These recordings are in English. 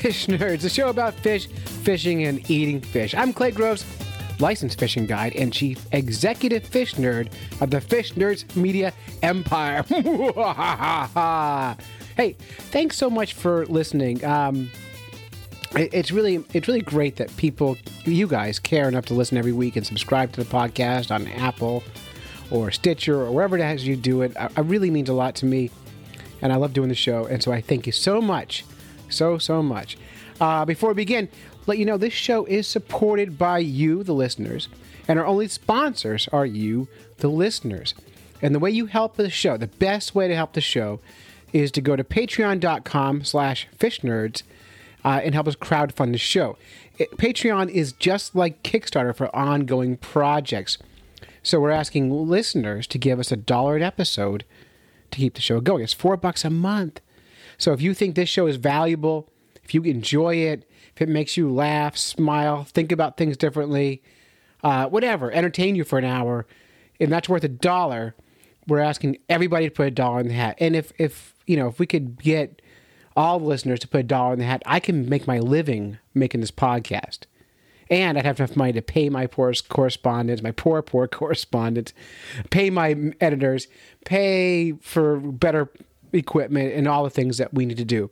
Fish Nerds, a show about fish, fishing, and eating fish. I'm Clay Groves, licensed fishing guide and chief executive fish nerd of the Fish Nerds Media Empire. hey, thanks so much for listening. Um, it- it's really it's really great that people you guys care enough to listen every week and subscribe to the podcast on Apple or Stitcher or wherever it is you do it. It really means a lot to me, and I love doing the show. And so I thank you so much, so so much. Uh, before we begin, let you know this show is supported by you, the listeners, and our only sponsors are you, the listeners. And the way you help the show, the best way to help the show, is to go to patreon.com/slash fish nerds uh, and help us crowdfund the show. It- Patreon is just like Kickstarter for ongoing projects. So we're asking listeners to give us a dollar an episode to keep the show going. It's four bucks a month. So if you think this show is valuable, if you enjoy it, if it makes you laugh, smile, think about things differently, uh, whatever, entertain you for an hour, and that's worth a dollar, we're asking everybody to put a dollar in the hat. And if, if you know, if we could get all the listeners to put a dollar in the hat, I can make my living making this podcast. And I'd have enough money to pay my poor correspondents, my poor, poor correspondents, pay my editors, pay for better equipment, and all the things that we need to do.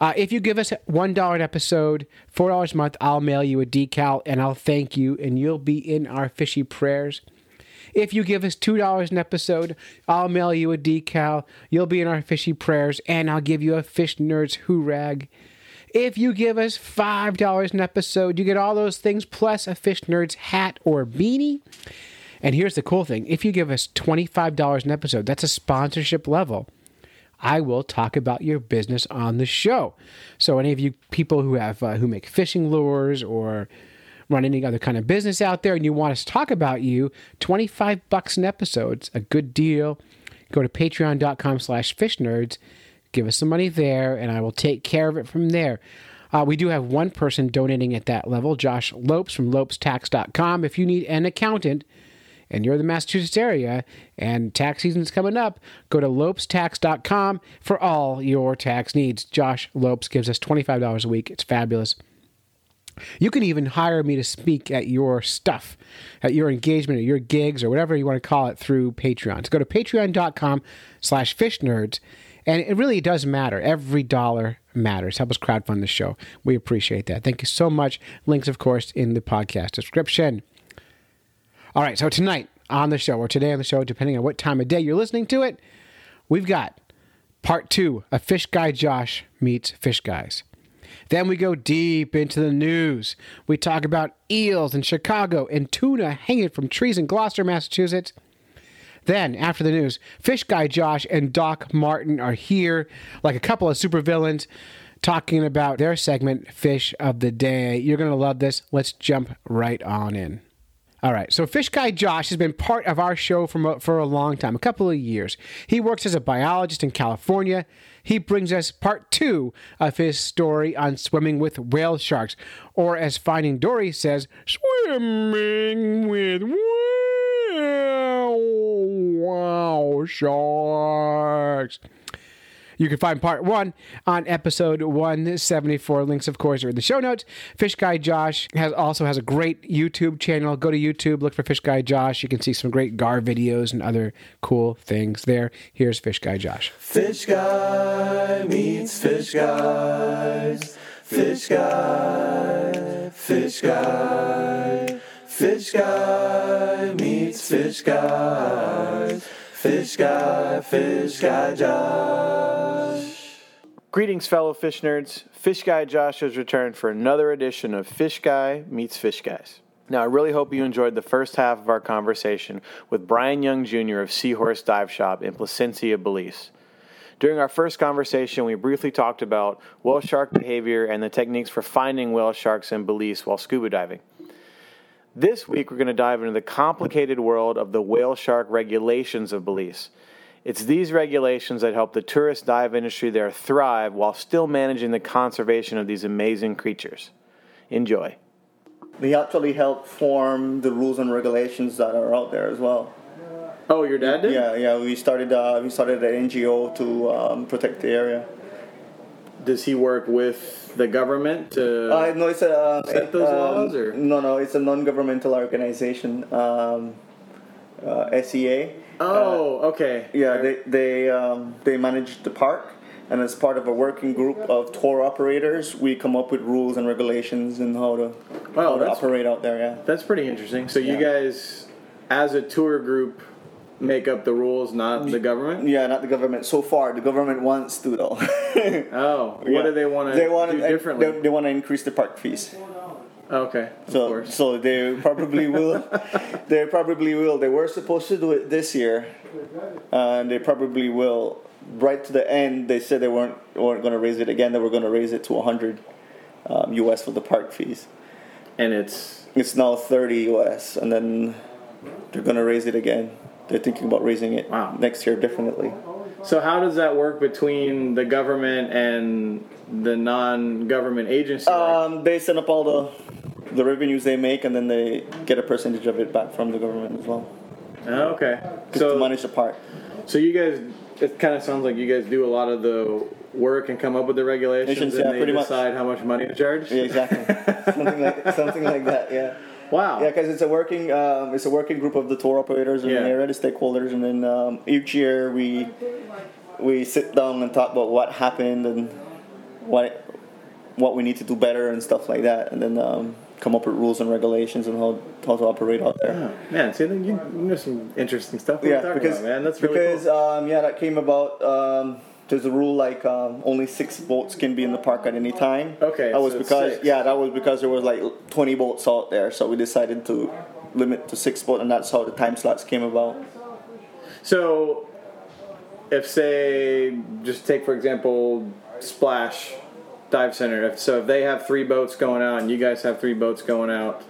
Uh, if you give us $1 an episode, $4 a month, I'll mail you a decal and I'll thank you, and you'll be in our fishy prayers. If you give us $2 an episode, I'll mail you a decal. You'll be in our fishy prayers, and I'll give you a Fish Nerds hoo rag. If you give us $5 an episode, you get all those things plus a Fish Nerds hat or beanie. And here's the cool thing if you give us $25 an episode, that's a sponsorship level. I will talk about your business on the show. So any of you people who have uh, who make fishing lures or run any other kind of business out there and you want us to talk about you, 25 bucks an episode, a good deal. Go to patreon.com slash fish nerds, give us some money there, and I will take care of it from there. Uh, we do have one person donating at that level, Josh Lopes from lopestax.com. If you need an accountant, and you're in the Massachusetts area and tax season's coming up, go to lopestax.com for all your tax needs. Josh Lopes gives us $25 a week. It's fabulous. You can even hire me to speak at your stuff, at your engagement, at your gigs, or whatever you want to call it through Patreon. So go to patreon.com slash fish nerds. And it really does matter. Every dollar matters. Help us crowdfund the show. We appreciate that. Thank you so much. Links, of course, in the podcast description. All right, so tonight on the show, or today on the show, depending on what time of day you're listening to it, we've got part two of Fish Guy Josh meets Fish Guys. Then we go deep into the news. We talk about eels in Chicago and tuna hanging from trees in Gloucester, Massachusetts. Then, after the news, Fish Guy Josh and Doc Martin are here like a couple of supervillains talking about their segment, Fish of the Day. You're going to love this. Let's jump right on in. All right, so Fish Guy Josh has been part of our show for, for a long time, a couple of years. He works as a biologist in California. He brings us part two of his story on swimming with whale sharks, or as Finding Dory says, swimming with whale sharks. You can find part one on episode 174. Links, of course, are in the show notes. Fish Guy Josh has also has a great YouTube channel. Go to YouTube, look for Fish Guy Josh. You can see some great gar videos and other cool things there. Here's Fish Guy Josh. Fish guy meets fish guys. Fish guy, fish guy. Fish guy meets fish guys. Fish guy, fish guy Josh. Greetings, fellow fish nerds. Fish Guy Josh has returned for another edition of Fish Guy Meets Fish Guys. Now, I really hope you enjoyed the first half of our conversation with Brian Young Jr. of Seahorse Dive Shop in Placencia, Belize. During our first conversation, we briefly talked about whale shark behavior and the techniques for finding whale sharks in Belize while scuba diving. This week, we're going to dive into the complicated world of the whale shark regulations of Belize. It's these regulations that help the tourist dive industry there thrive while still managing the conservation of these amazing creatures. Enjoy. We actually help form the rules and regulations that are out there as well. Oh, your dad did? Yeah, yeah. We started uh, we started an NGO to um, protect the area. does he work with the government to? Uh, no, it's a uh, Set those um, laws, or? no, no, it's a non-governmental organization, um, uh, SEA. oh, okay. Yeah, they they um, they manage the park, and as part of a working group of tour operators, we come up with rules and regulations and how to how to that's- operate out there. Yeah. That's pretty interesting. So you Yeah. guys, as a tour group, make up the rules, not the government. Yeah, not the government. So far, the government wants to though. Oh, what do they want to They want do differently? They, they want to increase the park fees. Okay, of So, course. so they probably will. they probably will. They were supposed to do it this year, and they probably will. Right to the end, they said they weren't weren't going to raise it again. They were going to raise it to 100 um, US for the park fees. and it's It's now 30 US, and then they're going to raise it again. They're thinking about raising it Wow. next year, definitely. so how does that work between the government and the non-government agency? Um, they send up all the the revenues they make, and then they get a percentage of it back from the government as well, Oh, okay, so the park. so you guys, it kind of sounds like you guys do a lot of the work and come up with the regulations, Regulations, and they pretty much. decide how much money to charge. Yeah, exactly. something like something like that. Yeah. Wow. Yeah, because it's a working um, it's a working group of the tour operators in Yeah. the area, the stakeholders, and then um, each year we we sit down and talk about what happened and what what we need to do better and stuff like that, and then um, come up with rules and regulations and how how to operate out there. Yeah, man, see, you, you know some interesting stuff. Yeah, are you talking because about, man, that's really because cool. um, yeah, that came about. Um, there's a rule like um, only six boats can be in the park at any time. Okay, that was so because six. yeah, that was because there was like 20 boats out there, so we decided to limit to six boats, and that's how the time slots came about. So, if say, just take for example, Splash Dive Center. If, so if they have three boats going out, and you guys have three boats going out,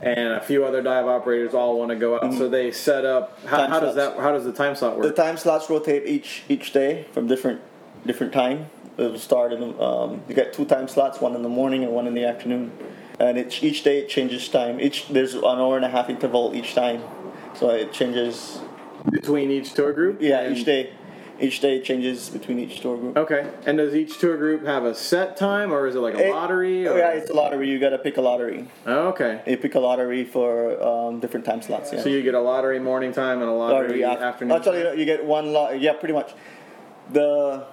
and a few other dive operators all want to go out, so they set up. How, Mm-hmm. How does that? How does the time slot work? The time slots rotate each each day from different different time. It'll start in um, you get two time slots, one in the morning and one in the afternoon, and it, each day it changes time. Each there's an hour and a half interval each time, so it changes. Between each tour group? Yeah, each day, each day changes between each tour group. Okay. And does each tour group have a set time, or is it like a It- lottery? Or? Yeah, it's a lottery. You gotta pick a lottery. Oh, okay. You pick a lottery for um, different time slots. Yeah. So you get a lottery morning time and a lottery, lottery af- afternoon. Actually, time? you get one lot. Yeah, pretty much. The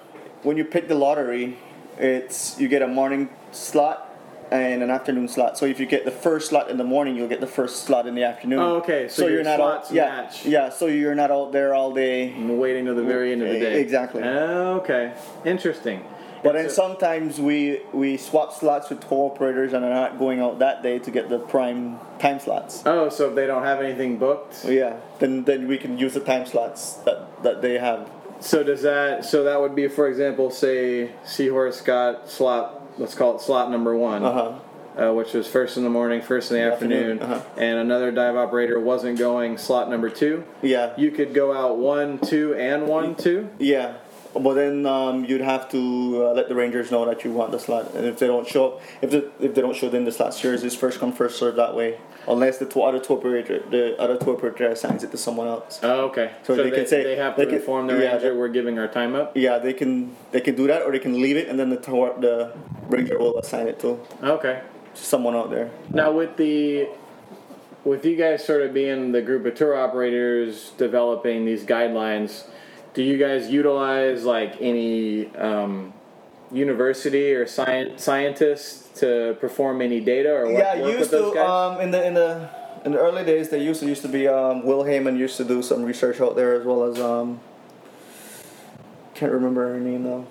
when you pick the lottery, it's you get a morning slot and an afternoon slot. So if you get the first slot in the morning, you'll get the first slot in the afternoon. Oh, okay. So your you're not slots out. Yeah, match. yeah. So you're not out there all day. And waiting to the very end of the day. Exactly. Oh, okay. Interesting. But then so- sometimes we we swap slots with tour operators and are not going out that day to get the prime time slots. Oh, so if they don't have anything booked, Yeah, then then we can use the time slots that that they have. so does that? So that would be, for example, say Seahorse got slot. Let's call it slot number one. Uh-huh. Uh, which was first in the morning, first in the afternoon, afternoon, uh-huh. and another dive operator wasn't going slot number two. Yeah. You could go out one, two, and one, two. Yeah, but then um, you'd have to uh, let the Rangers know that you want the slot, and if they don't show up, if they, if they don't show, then the slot's yours. It's first come first served that way, unless the two other tour operator the other tour operator assigns it to someone else. Oh, okay. So they can say- they have they to can- inform the yeah, ranger they- we're giving our time up. Yeah, they can they can do that, or they can leave it, and then the tour, the Ranger will assign it to Okay. someone out there. Now with the with you guys sort of being the group of tour operators developing these guidelines, do you guys utilize like any um, university or science scientists to perform any data or work, yeah, work used to um, in the in the in the early days, they used to used to be um, Will Heyman used to do some research out there as well as um, can't remember her name now.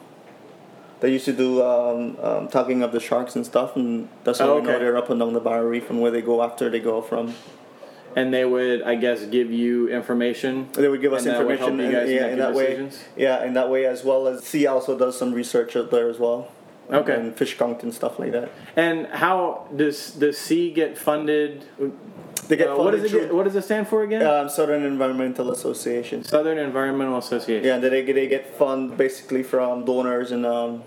They used to do um, um, tagging of the sharks and stuff, and that's how Oh, we know they're up and down the Barrier Reef and where they go after they go from. And they would, I guess, give you information. They would give us And that would information, and- yeah, in that way. Yeah, in that way as well as SEA also does some research out there as well. Okay. and fish count and stuff like that. And how does does SEA get funded? They get Uh, what does it get, what does it stand for again? um, Southern Environmental Association. Southern Environmental Association. Yeah, they they get fund basically from donors and um,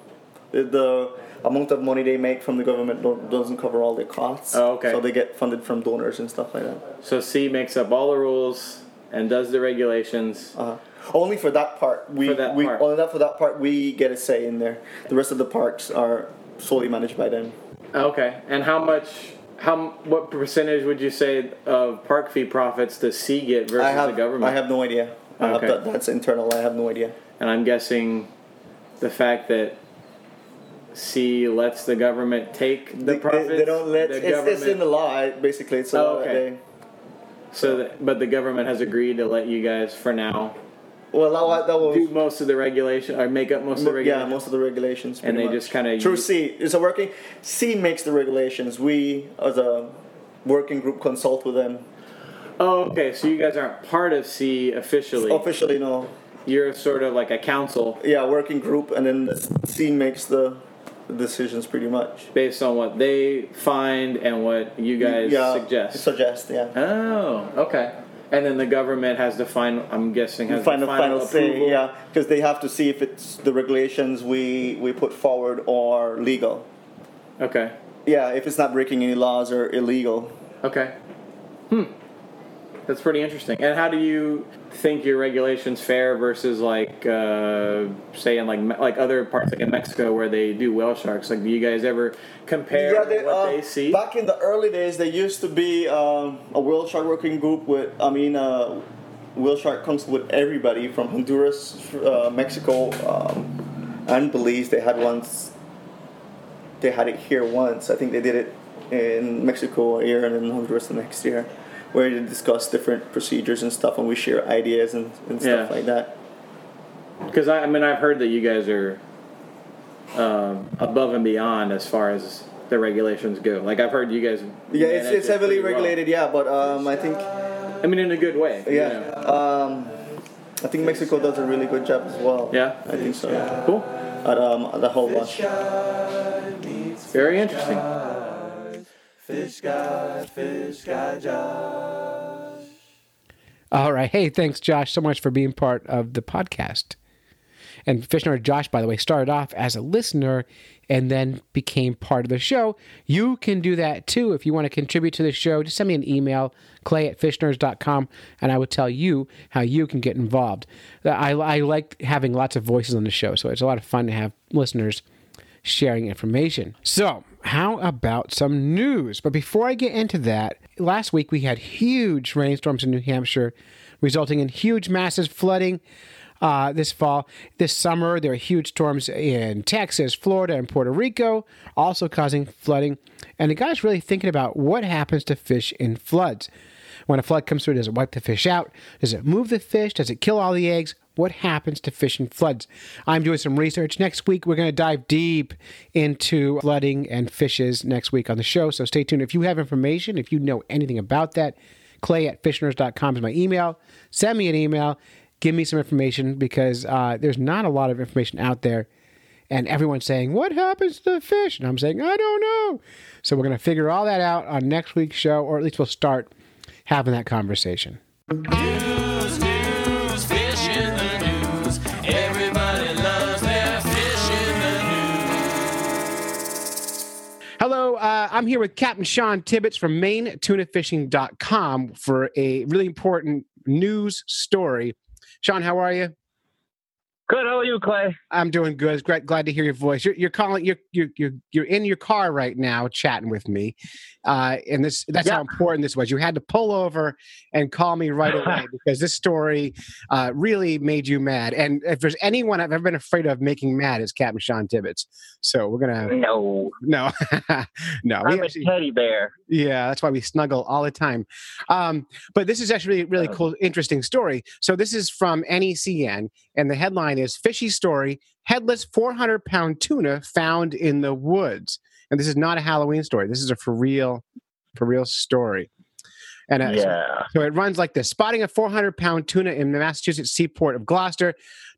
the amount of money they make from the government don't, doesn't cover all their costs. Oh, okay. So they get funded from donors and stuff like that. So SEA makes up all the rules and does the regulations. Uh-huh. Only for that part. We that we part. only that for that part we get a say in there. The rest of the parks are solely managed by them. Okay, and how much? How what percentage would you say of park fee profits does SEA get versus have the government? I have no idea. Have Okay. that, that's internal. I have no idea. and I'm guessing the fact that SEA lets the government take the profits. They, they don't let. the It's, it's in the law. Basically, it's a Oh, law okay. So, that, but the government has agreed to let you guys for now Well, that, that will. do most of the regulation or make up most of the yeah, most of the regulations. And they much. just kinda through use- SEA. It's a working. SEA makes the regulations. We, as a working group, consult with them. Oh, okay. So you guys aren't part of SEA officially. Officially, no. You're sort of like a council Yeah, working group, and then SEA makes the decisions pretty much. based on what they find and what you guys yeah, suggest. Suggest, yeah. Oh, okay. And then the government has the final. I'm guessing has final, the final, final say, yeah, because they have to see if it's the regulations we we put forward are legal. Okay. Yeah, if it's not breaking any laws or illegal. Okay. Hmm. That's pretty interesting. And how do you think your regulations fare versus like, uh, say, in like like other parts like in Mexico where they do whale sharks? Like, do you guys ever compare Yeah, they, what uh, they see? Back in the early days, there used to be um, a whale shark working group with, I mean, uh, whale shark comes with everybody from Honduras, uh, Mexico, um, and Belize. They had once. They had it here once. I think they did it in Mexico a year and in Honduras the next year, where they discuss different procedures and stuff, and we share ideas and, and stuff Yeah. like that. Because I, I mean, I've heard that you guys are um, above and beyond as far as the regulations go. Like I've heard you guys. Yeah, it's, it's it heavily pretty well. regulated. Yeah, but um, I think I mean, in a good way. you yeah, know. um, I think Mexico does a really good job as well. Yeah. I think so. Cool. At um, the whole bunch. Very interesting. Fish guy, fish guy Josh. All right. Hey, thanks, Josh, so much for being part of the podcast. And Fish Nerd Josh, by the way, started off as a listener and then became part of the show. You can do that too if you want to contribute to the show. Just send me an email, clay at fishnerds.com, and I will tell you how you can get involved. I, I like having lots of voices on the show, so it's a lot of fun to have listeners sharing information. So, how about some news? But before I get into that, last week we had huge rainstorms in New Hampshire, resulting in huge, massive flooding. Uh, this fall, this summer, there are huge storms in Texas, Florida, and Puerto Rico, also causing flooding. And the guy's really thinking about what happens to fish in floods. When a flood comes through, does it wipe the fish out? Does it move the fish? Does it kill all the eggs? What happens to fish in floods? I'm doing some research. Next week, we're going to dive deep into flooding and fishes next week on the show. So stay tuned. If you have information, if you know anything about that, clay at fishnerds.com is my email. Send me an email. Give me some information because uh, there's not a lot of information out there. And everyone's saying, What happens to the fish? And I'm saying, I don't know. So we're going to figure all that out on next week's show, or at least we'll start having that conversation. Hello, uh, I'm here with Captain Sean Tibbetts from MaineTunaFishing.com for a really important news story. Sean, how are you? Good. How are you, Clay? I'm doing good. Great. Glad to hear your voice. You're, you're calling. You're, you're you're you're in your car right now, chatting with me, uh, and this that's how important this was. You had to pull over and call me right away because this story uh, really made you mad. And if there's anyone I've ever been afraid of making mad, is Captain Sean Tibbetts. So we're gonna No, no, no. we I'm a actually- teddy bear. yeah, that's why we snuggle all the time. Um, but this is actually a really Oh. cool, interesting story. So this is from NECN, and the headline is "Fishy Story: Headless 400 Pound Tuna Found in the Woods." And this is not a Halloween story. This is a for real, for real story. And uh, so- Yeah. so it runs like this Spotting a 400 pound tuna in the Massachusetts seaport of Gloucester,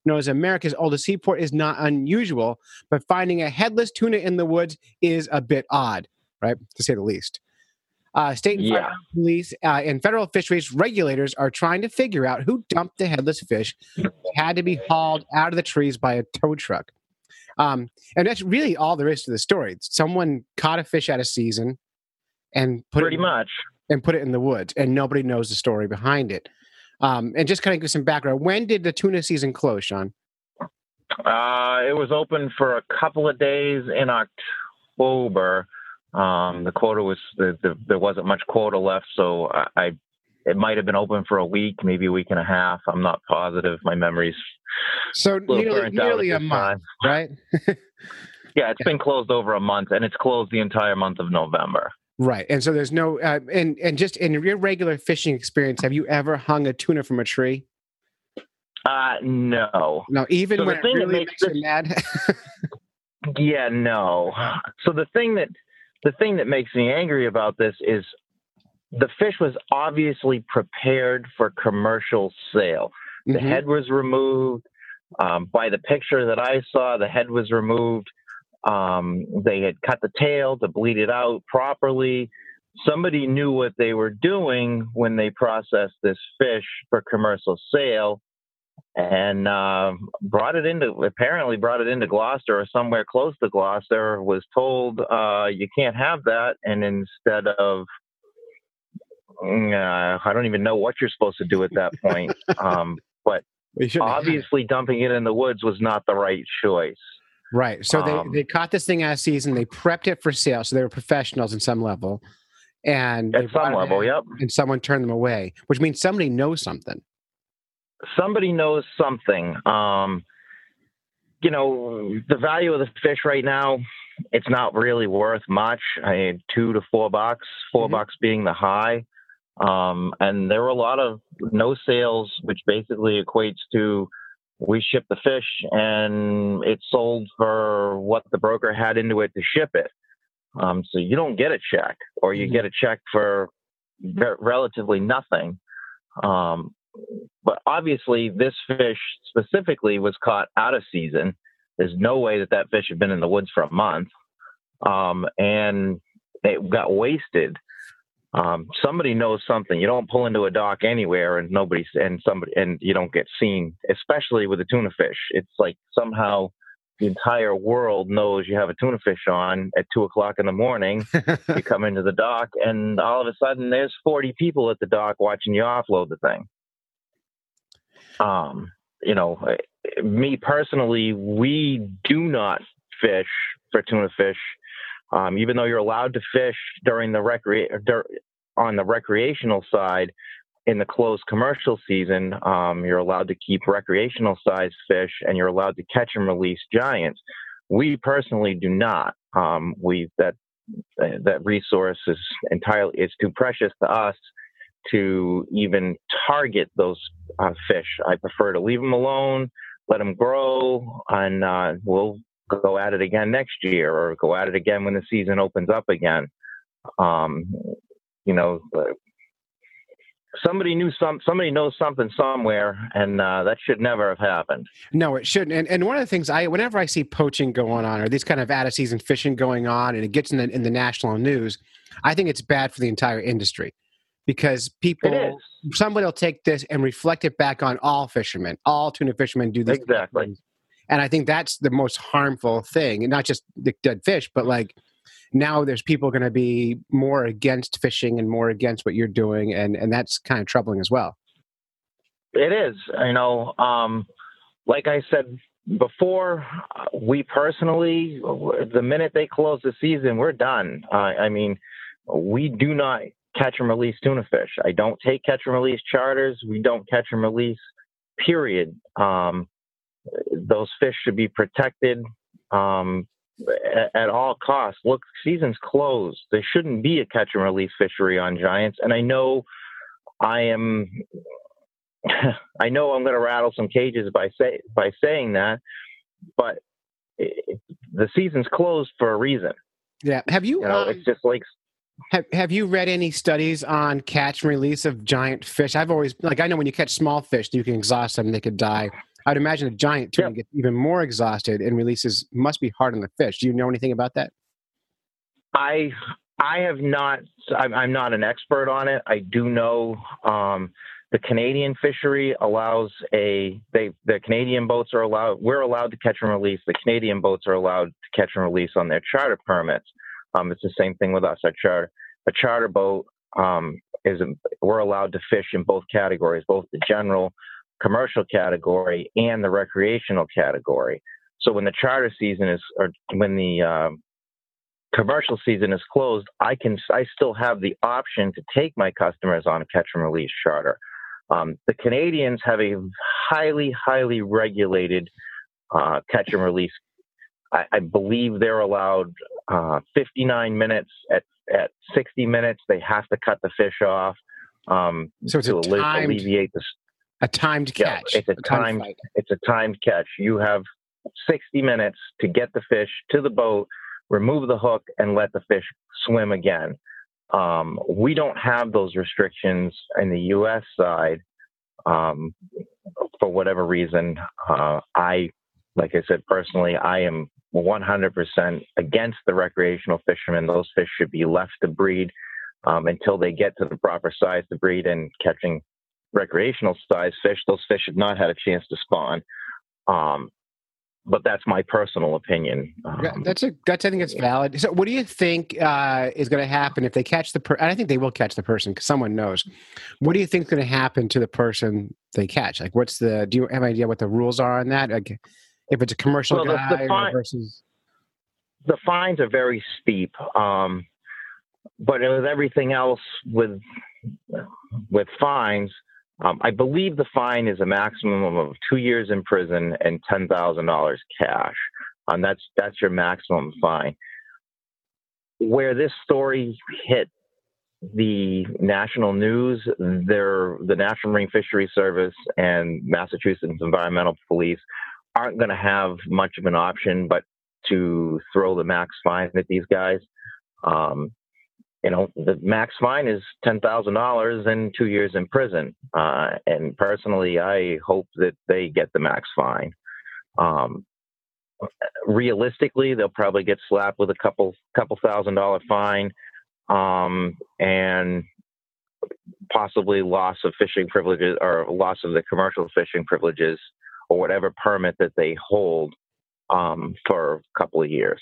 known as America's oldest seaport, is not unusual, but finding a headless tuna in the woods is a bit odd, right? To say the least. Uh, state and Yeah. police uh, and federal fisheries regulators are trying to figure out who dumped the headless fish that had to be hauled out of the trees by a tow truck. Um, and that's really all there is to the story. Someone caught a fish out of season and put Pretty it much. and put it in the woods, and nobody knows the story behind it. Um, and just kind of give some background. When did the tuna season close, Sean? Uh, it was open for a couple of days in October. Um, the quota was the, the, there wasn't much quota left, so I, I it might have been open for a week, maybe a week and a half. I'm not positive. My memory's So a nearly, nearly a month, time. right? Yeah, it's been closed over a month, and it's closed the entire month of November. Right. And so there's no uh, and and just in your regular fishing experience, have you ever hung a tuna from a tree? Uh, no. No, even So when it really makes makes you mad. Yeah, no. So the thing that the thing that makes me angry about this is the fish was obviously prepared for commercial sale. The Mhm. head was removed. Um, by the picture that I saw, the head was removed. Um, they had cut the tail to bleed it out properly. Somebody knew what they were doing when they processed this fish for commercial sale and uh, brought it into apparently brought it into Gloucester or somewhere close to Gloucester. Was told uh, you can't have that, and instead of uh, I don't even know what you're supposed to do at that point. um, have obviously, dumping it in the woods was not the right choice. Right. So Um, they, they caught this thing as season. They prepped it for sale. So they were professionals in some level. And At some level, in, yep. And someone turned them away, which means somebody knows something. somebody knows something. Um, you know, the value of the fish right now, it's not really worth much. I mean, two to four bucks, 4 Mhm. bucks being the high. Um, and there were a lot of no sales, which basically equates to we ship the fish and it's sold for what the broker had into it to ship it. Um, so you don't get a check, or you Mhm. get a check for ve- relatively nothing. Um, but obviously, this fish specifically was caught out of season. There's no way that that fish had been in the woods for a month, um, and it got wasted. Um, somebody knows something. You don't pull into a dock anywhere, and nobody and somebody and you don't get seen, especially with a tuna fish. It's like somehow the entire world knows you have a tuna fish on at two o'clock in the morning. you come into the dock, and all of a sudden, there's 40 people at the dock watching you offload the thing. Um, you know, eh, me personally, we do not fish for tuna fish, um, even though you're allowed to fish during the recre- on the recreational side. In the closed commercial season, um, you're allowed to keep recreational sized fish, and you're allowed to catch and release giants. We personally do not. Um, we that that resource is entirely it's too precious to us to even target those uh, fish. I prefer to leave them alone, let them grow, and uh, we'll go at it again next year or go at it again when the season opens up again. Um, you know, somebody knew some, somebody knows something somewhere, and uh, that should never have happened. No, it shouldn't. And, and one of the things I, whenever I see poaching going on or these kind of out of season fishing going on, and it gets in the in the national news, I think it's bad for the entire industry because people, somebody will take this and reflect it back on all fishermen. All tuna fishermen do this Exactly. And I think that's the most harmful thing, and not just the dead fish, but like now there's people going to be more against fishing and more against what you're doing, and and that's kind of troubling as well. It is, you know, um, like I said before, we personally, the minute they close the season, we're done. Uh, I mean, we do not catch and release tuna fish. I don't take catch and release charters. We don't catch and release, period. Um, those fish should be protected um, at, at all costs. Look, season's closed. There shouldn't be a catch and release fishery on giants. And I know I am I know I'm going to rattle some cages by say by saying that, but it, the season's closed for a reason. Yeah. Have you, You know, um, it's just like have, have you read any studies on catch and release of giant fish? I've always like I know when you catch small fish, you can exhaust them; they could die. I'd imagine a giant tuna Yep. gets even more exhausted and releases must be hard on the fish. Do you know anything about that? I I have not. I'm, I'm not an expert on it. I do know um, the Canadian fishery allows a. They the Canadian boats are allowed. We're allowed to catch and release. The Canadian boats are allowed to catch and release on their charter permits. Um, it's the same thing with us. Our charter a charter boat um, is we're allowed to fish in both categories, both the general commercial category and the recreational category. So when the charter season is, or when the um, commercial season is closed, I can I still have the option to take my customers on a catch and release charter. Um, the Canadians have a highly highly regulated uh, catch and release. I, I believe they're allowed uh, 59 minutes. At at 60 minutes, they have to cut the fish off um, So to a alle- timed, alleviate the a timed Yeah, catch. it's a timed timed- it's a timed catch. You have 60 minutes to get the fish to the boat, remove the hook, and let the fish swim again. Um, we don't have those restrictions in the U.S. side um, for whatever reason. Uh, I, like I said personally, I am 100% against the recreational fishermen. Those fish should be left to breed um, until they get to the proper size to breed and catching recreational size fish, those fish have not had a chance to spawn. Um, but that's my personal opinion. Um, That's a that's I think it's valid. So, what do you think uh, is going to happen if they catch the? Per- I think they will catch the person because someone knows. What do you think is going to happen to the person they catch? Like, what's the? Do you have an idea what the rules are on that? Like, if it's a commercial Well, the- the guy fine- versus the fines are very steep. Um, but with everything else, with with fines, um, I believe the fine is a maximum of two years in prison and ten thousand dollars cash. Um, that's that's your maximum fine. Where this story hit the national news, there the National Marine Fisheries Service and Massachusetts Environmental Police aren't going to have much of an option but to throw the max fine at these guys. Um, you know, the max fine is ten thousand dollars and two years in prison. Uh, and personally, I hope that they get the max fine. Um, realistically, they'll probably get slapped with a couple couple thousand dollar fine, um, and possibly loss of fishing privileges or loss of the commercial fishing privileges or whatever permit that they hold um, for a couple of years.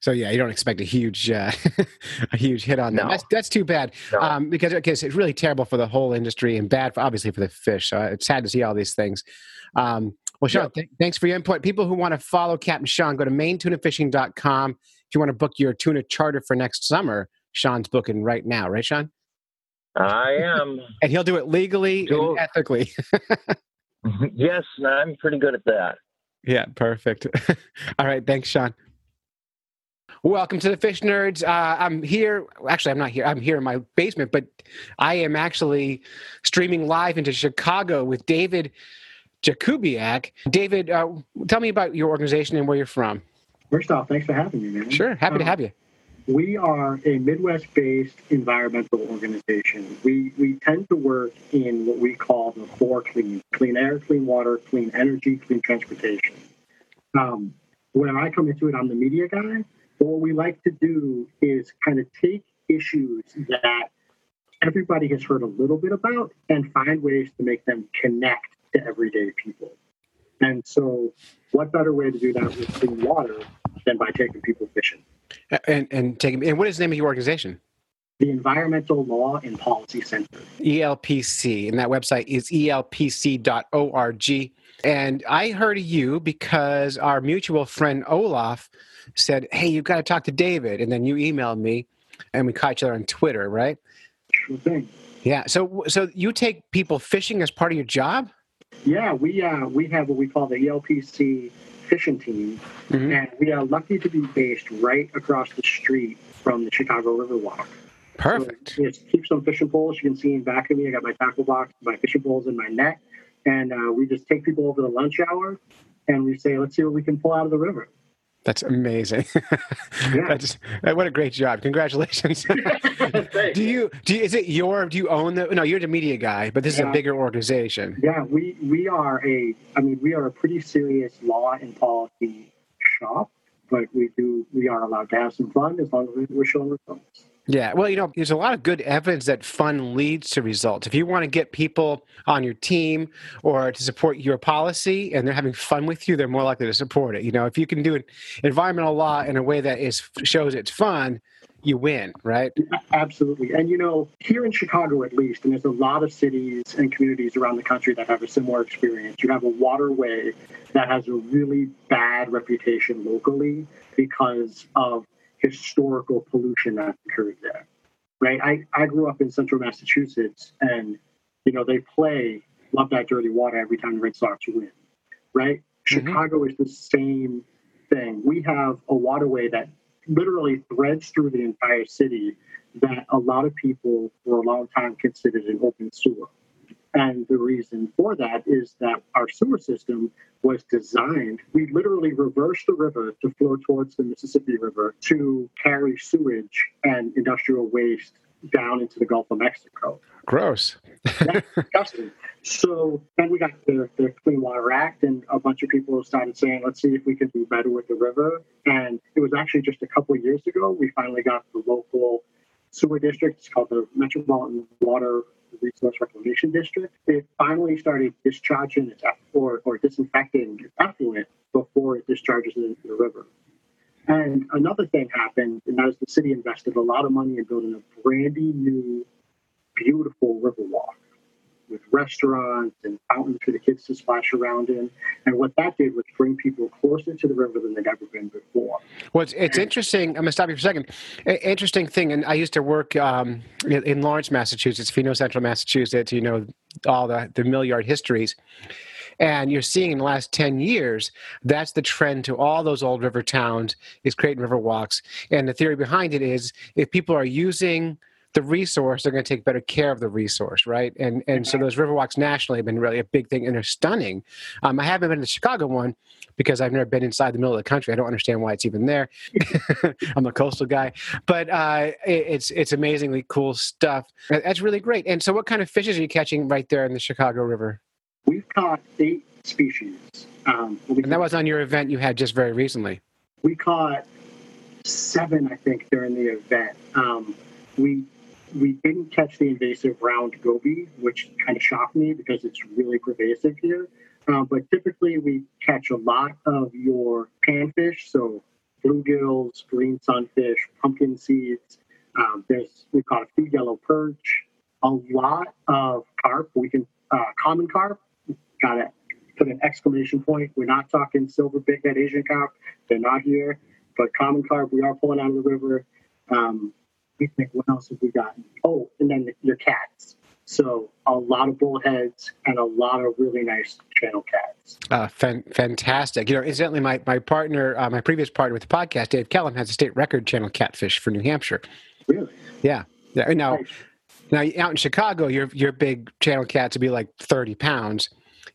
So yeah, you don't expect a huge uh, a huge hit on them. No. That's that's too bad No. um, because it's really terrible for the whole industry and bad for obviously for the fish. So it's sad to see all these things. Um, well, Sean, th- thanks for your input. People who want to follow Captain Sean, go to maintunafishing.com. If you want to book your tuna charter for next summer, Sean's booking right now, right, Sean? I am. And he'll do it legally and ethically. yes, I'm pretty good at that. yeah, perfect. all right, thanks, Sean. Welcome to the Fish Nerds. Uh, I'm here. Actually, I'm not here. I'm here in my basement, but I am actually streaming live into Chicago with David Jakubiak. David, uh, tell me about your organization and where you're from. First off, thanks for having me, man. Sure, happy to Um, have you. We are a Midwest-based environmental organization. We we tend to work in what we call the four clean: clean air, clean water, clean energy, clean transportation. Um, when I come into it, I'm the media guy. What we like to do is kind of take issues that everybody has heard a little bit about and find ways to make them connect to everyday people. And so, what better way to do that with clean water than by taking people fishing? And and take and what is the name of your organization? The Environmental Law and Policy Center. ELPC, and that website is elpc.org. And I heard of you because our mutual friend Olaf said, "Hey, you've got to talk to David," and then you emailed me, and we caught each other on Twitter, right? Sure thing. Yeah. So so you take people fishing as part of your job? Yeah, we uh, we have what we call the ELPC fishing team, Mhm. and we are lucky to be based right across the street from the Chicago Riverwalk. Perfect. So just keep some fishing poles. You can see in back of me, I got my tackle box, my fishing poles, and my net. And uh, we just take people over the lunch hour, and we say, "Let's see what we can pull out of the river." That's amazing. Yeah. That's what a great job. Congratulations. do you do you, is it your do you own the no, you're the media guy, but this is a bigger organization. Yeah, we we are a. I mean, we are a pretty serious law and policy shop, but we do we are allowed to have some fun as long as we're showing results. Yeah, well, you know, there's a lot of good evidence that fun leads to results. If you want to get people on your team or to support your policy and they're having fun with you, they're more likely to support it. You know, if you can do an environmental law in a way that is shows it's fun, you win, right? Absolutely. And you know, here in Chicago at least, and there's a lot of cities and communities around the country that have a similar experience. You have a waterway that has a really bad reputation locally because of historical pollution that occurred there. Right? I, I grew up in central Massachusetts and you know, they play Love That Dirty Water every time the Red Sox win. Right? Mm-hmm. Chicago is the same thing. We have a waterway that literally threads through the entire city that a lot of people for a long time considered an open sewer. And the reason for that is that our sewer system was designed, we literally reversed the river to flow towards the Mississippi River to carry sewage and industrial waste down into the Gulf of Mexico. Gross. That's disgusting. So then we got the, the Clean Water Act, and a bunch of people started saying, let's see if we can do better with the river. And it was actually just a couple of years ago, we finally got the local sewer district. It's called the Metropolitan Water Resource Reclamation District. It finally started discharging its or, or disinfecting its effluent before it discharges it into the river. And another thing happened, and that is the city invested a lot of money in building a brandy new, beautiful river walk with restaurants and fountains for the kids to splash around in. And what that people closer to the river than they'd ever been before. Well, it's, it's interesting. I'm going to stop you for a second. I- interesting thing, and I used to work um, in in Lawrence, Massachusetts. If you know Central Massachusetts, you know all the, the mill yard histories. And you're seeing in the last 10 years, that's the trend to all those old river towns is creating river walks. And the theory behind it is if people are using the resource, they're going to take better care of the resource, right? And and so those river walks nationally have been really a big thing, and they're stunning. Um, I haven't been to the Chicago one because I've never been inside the middle of the country. I don't understand why it's even there. I'm a coastal guy, but uh, it, it's it's amazingly cool stuff. That's really great. And so, what kind of fishes are you catching right there in the Chicago River? We've caught eight species. Um, And that was on your event you had just very recently. we caught seven, I think, during the event. Um, we we didn't catch the invasive round goby, which kind of shocked me because it's really pervasive here. Um, but typically, we catch a lot of your panfish, so bluegills, green sunfish, pumpkin seeds. Um, there's we caught a few yellow perch, a lot of carp. We can uh, common carp. Got to put an exclamation point. We're not talking silver bighead Asian carp. They're not here. But common carp, we are pulling out of the river. Um, we think, what else have we gotten? Oh, and then your cats. So a lot of bullheads and a lot of really nice channel cats. Uh, fan, fantastic. You know, incidentally, my, my partner, uh, my previous partner with the podcast, Dave Kellum, has a state record channel catfish for New Hampshire. Really? Yeah. yeah. Now, Nice. now out in Chicago, your your big channel cats would be like 30 pounds.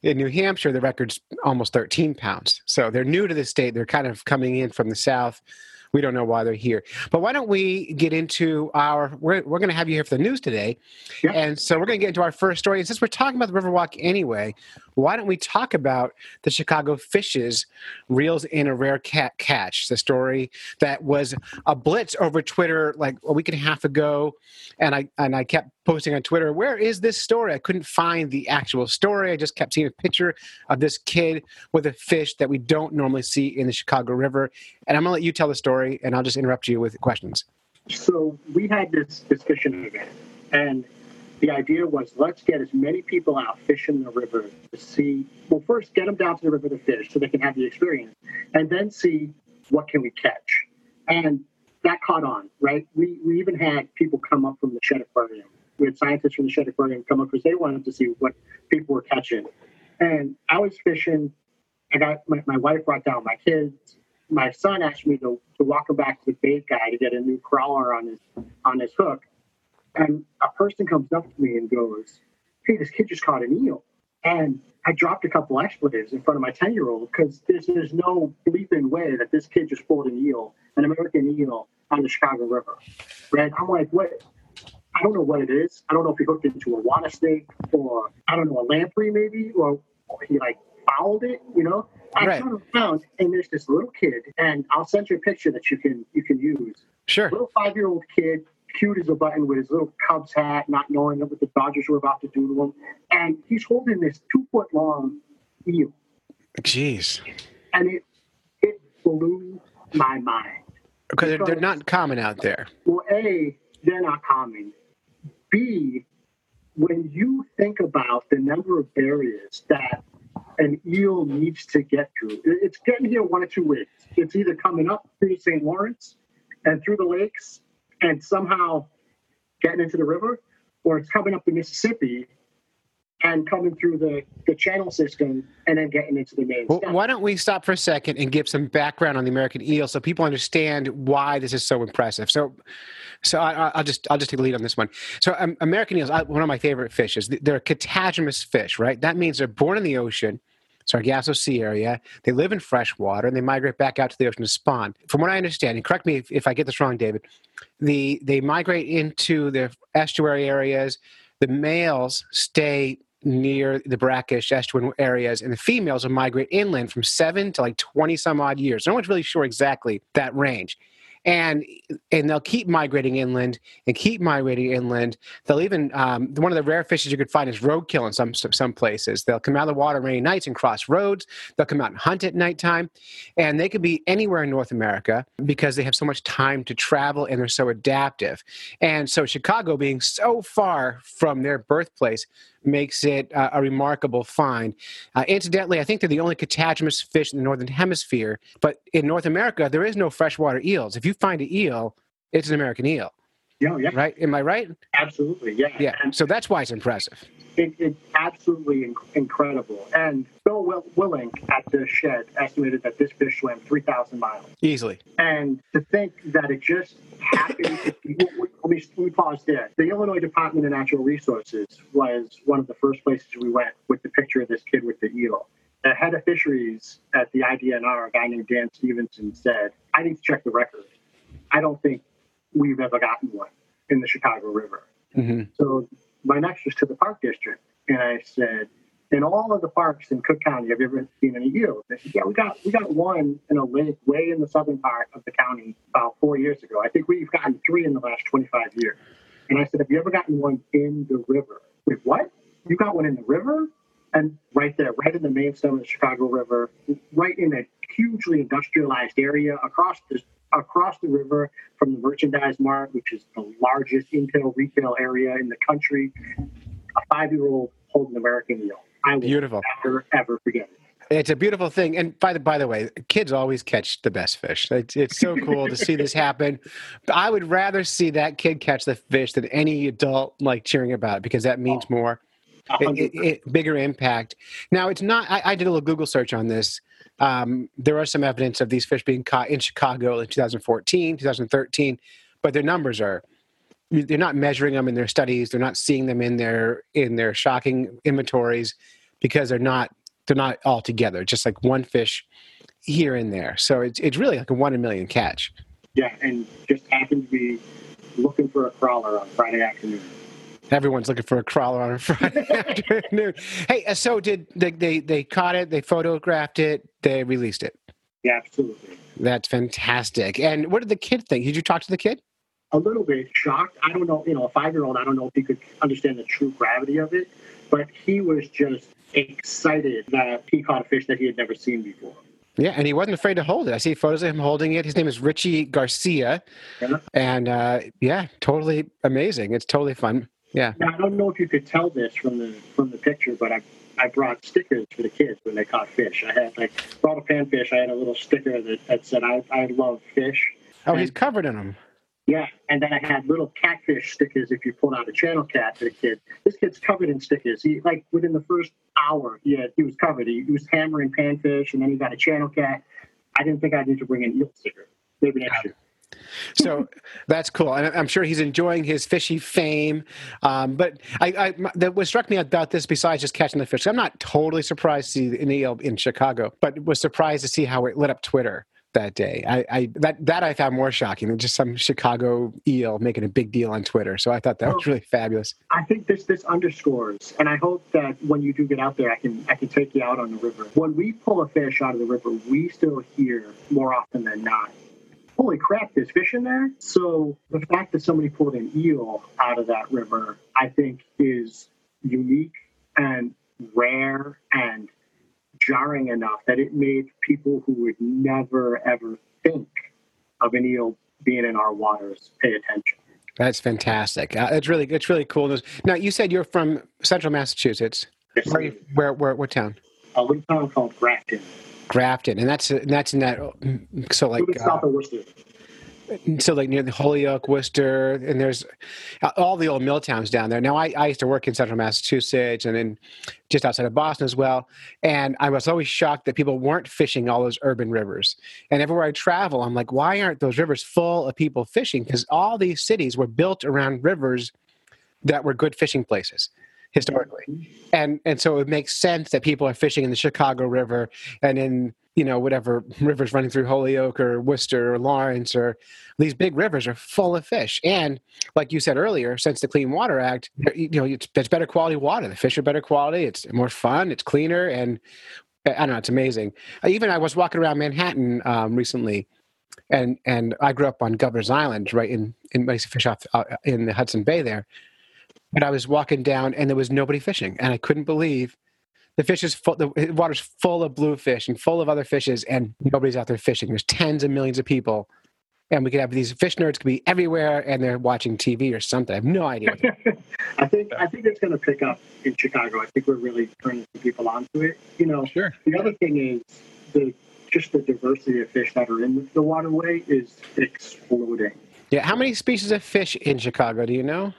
In New Hampshire, the record's almost 13 pounds. So they're new to the state. They're kind of coming in from the south. We don't know why they're here. But why don't we get into our, we're, we're going to have you here for the news today. Yeah. And so we're going to get into our first story. And since we're talking about the Riverwalk anyway, why don't we talk about the Chicago Fishes reels in a rare cat catch? The story that was a blitz over Twitter like a week and a half ago. And I, and I kept posting on Twitter, where is this story? I couldn't find the actual story. I just kept seeing a picture of this kid with a fish that we don't normally see in the Chicago River. And I'm going to let you tell the story, and I'll just interrupt you with questions. So we had this discussion event, and the idea was let's get as many people out fishing the river to see. Well, first get them down to the river to fish so they can have the experience, and then see what can we catch. And that caught on, right? We we even had people come up from the Shedd Aquarium. We had scientists from the Shedd Aquarium come up because they wanted to see what people were catching. And I was fishing. I got my, my wife brought down my kids. My son asked me to, to walk him back to the bait guy to get a new crawler on his on his hook. And a person comes up to me and goes, Hey, this kid just caught an eel. And I dropped a couple expletives in front of my 10 year old because there's, there's no bleeping way that this kid just pulled an eel, an American eel, on the Chicago River. Right? I'm like, what? I don't know what it is. I don't know if he hooked into a water snake or, I don't know, a lamprey maybe, or, or he like fouled it, you know? I Right. turned around and there's this little kid, and I'll send you a picture that you can you can use Sure. little five year old kid, cute as a button with his little Cubs hat, not knowing what the Dodgers were about to do to him. And he's holding this two foot long eel. Jeez. And it it blew my mind. Because they're not common out there. Well, A, they're not common. B, when you think about the number of barriers that an eel needs to get through, it- it's getting here one of two ways. It's either coming up through St. Lawrence and through the lakes and somehow getting into the river, or it's coming up the Mississippi and coming through the, the channel system and then getting into the main Well, stem. why don't we stop for a second and give some background on the American eel so people understand why this is so impressive? So, so I, I- I'll just I'll just take a lead on this one. So, um, American eels, I, one of my favorite fishes. They're a catadromous fish, right? That means they're born in the ocean, Sargasso Sea area. They live in fresh water and they migrate back out to the ocean to spawn. From what I understand, and correct me if, if I get this wrong, David, the they migrate into the estuary areas. The males stay near the brackish estuarine areas, and the females will migrate inland from seven to like 20 some odd years. No one's really sure exactly that range. And and they'll keep migrating inland and keep migrating inland. They'll even um, one of the rare fishes you could find is roadkill in some some places. They'll come out of the water rainy nights and cross roads. They'll come out and hunt at nighttime, and they could be anywhere in North America because they have so much time to travel and they're so adaptive. And so Chicago being so far from their birthplace makes it uh, a remarkable find. Uh, incidentally, I think they're the only catadromous fish in the northern hemisphere. But in North America, there is no freshwater eels. If you find an eel, it's an American eel, yeah, yeah, right? Am I right? absolutely. Yeah. Yeah. And So that's why it's impressive. it, it's absolutely inc- incredible. And Bill Will- Willink at the Shedd estimated that this fish swam 3,000 miles. Easily. And to think that it just happened, to be- let me, let me pause there. The Illinois Department of Natural Resources was one of the first places we went with the picture of this kid with the eel. The head of fisheries at the IDNR, a guy named Dan Stevenson, said, I need to check the record. I don't think we've ever gotten one in the Chicago River. hmm So my next was to the park district, and I said, in all of the parks in Cook County, have you ever seen any eels? Yeah, we got we got one in a lake way in the southern part of the county about four years ago. I think we've gotten three in the last 25 years. And I said, have you ever gotten one in the river? Wait, what? You got one in the river? And right there, right in the main stem of the Chicago River, right in a hugely industrialized area across the across the river from the Merchandise Mart, which is the largest intel retail area in the country. A five-year-old holding American eel. I will Beautiful. never ever forget it. It's a beautiful thing. And by the by the way, kids always catch the best fish. It's, it's so cool to see this happen. I would rather see that kid catch the fish than any adult like cheering about it because that means more. It, it, it- bigger impact. Now, it's not. I, I did a little Google search on this. Um, there are some evidence of these fish being caught in Chicago in 2014, 2013, but their numbers are. They're not measuring them in their studies. They're not seeing them in their in their shocking inventories because they're not they're not all together. Just like one fish here and there. So it's it's really like a one in a million catch. Yeah, and just happened to be looking for a crawler on Friday afternoon. Everyone's looking for a crawler on a Friday afternoon. Hey, uh, so did they, they they caught it? They photographed it. They released it. Yeah, absolutely. That's fantastic. And what did the kid think? Did you talk to the kid? A little bit shocked. I don't know, you know, a five year old, I don't know if he could understand the true gravity of it, but he was just excited that he caught a fish that he had never seen before. Yeah, and he wasn't afraid to hold it. I see photos of him holding it. His name is Richie Garcia, Yeah. and uh, yeah, totally amazing. It's totally fun. Yeah, Now, I don't know if you could tell this from the from the picture, but I I brought stickers for the kids when they caught fish. I had like brought a panfish. I had a little sticker that, that said I, I love fish. Oh, he's covered in them. Yeah, and then I had little catfish stickers. If you pulled out a channel cat for the kid, this kid's covered in stickers. He like within the first hour, he he was covered. He, he was hammering panfish, and then he got a channel cat. I didn't think I'd need to bring an eel sticker. Maybe next year. So that's cool, and I'm sure he's enjoying his fishy fame. Um, but I, I, that what struck me about this, besides just catching the fish, I'm not totally surprised to see an eel in Chicago, but was surprised to see how it lit up Twitter that day. I, I that that I found more shocking than just some Chicago eel making a big deal on Twitter. So I thought that oh. was really fabulous. I think this this underscores, and I hope that when you do get out there, I can I can take you out on the river. When we pull a fish out of the river, we still hear more often than not. Holy crap! There's fish in there. So the fact that somebody pulled an eel out of that river, I think, is unique and rare and jarring enough that it made people who would never ever think of an eel being in our waters pay attention. That's fantastic. Uh, it's really it's really cool. Now you said you're from Central Massachusetts. Yes, Where, you- where, where what town? a little town called Grafton, Grafton, and that's and that's in that. So like uh, south of Worcester. So like near the Holyoke, Worcester, and there's uh, all the old mill towns down there. Now I, I used to work in central Massachusetts and then just outside of Boston as well. And I was always shocked that people weren't fishing all those urban rivers. And everywhere I travel, I'm like, why aren't those rivers full of people fishing? Because all these cities were built around rivers that were good fishing places historically. And and so it makes sense that people are fishing in the Chicago River and in you know whatever rivers running through Holyoke or Worcester or Lawrence or these big rivers are full of fish. And like you said earlier, since the Clean Water Act, you know it's, it's better quality water. The fish are better quality. It's more fun. It's cleaner, and I don't know. It's amazing. Even I was walking around Manhattan um, recently, and and I grew up on Governor's Island, right in in I fish off uh, in the Hudson Bay there. But I was walking down, and there was nobody fishing, and I couldn't believe the fish is full. The water's full of bluefish and full of other fishes, and nobody's out there fishing. There's tens of millions of people, and we could have these fish nerds could be everywhere, and they're watching TV or something. I have no idea. I think I think it's going to pick up in Chicago. I think we're really turning some people onto it. You know, Sure. the other thing is the just the diversity of fish that are in the waterway is exploding. yeah. How many species of fish in Chicago? Do you know?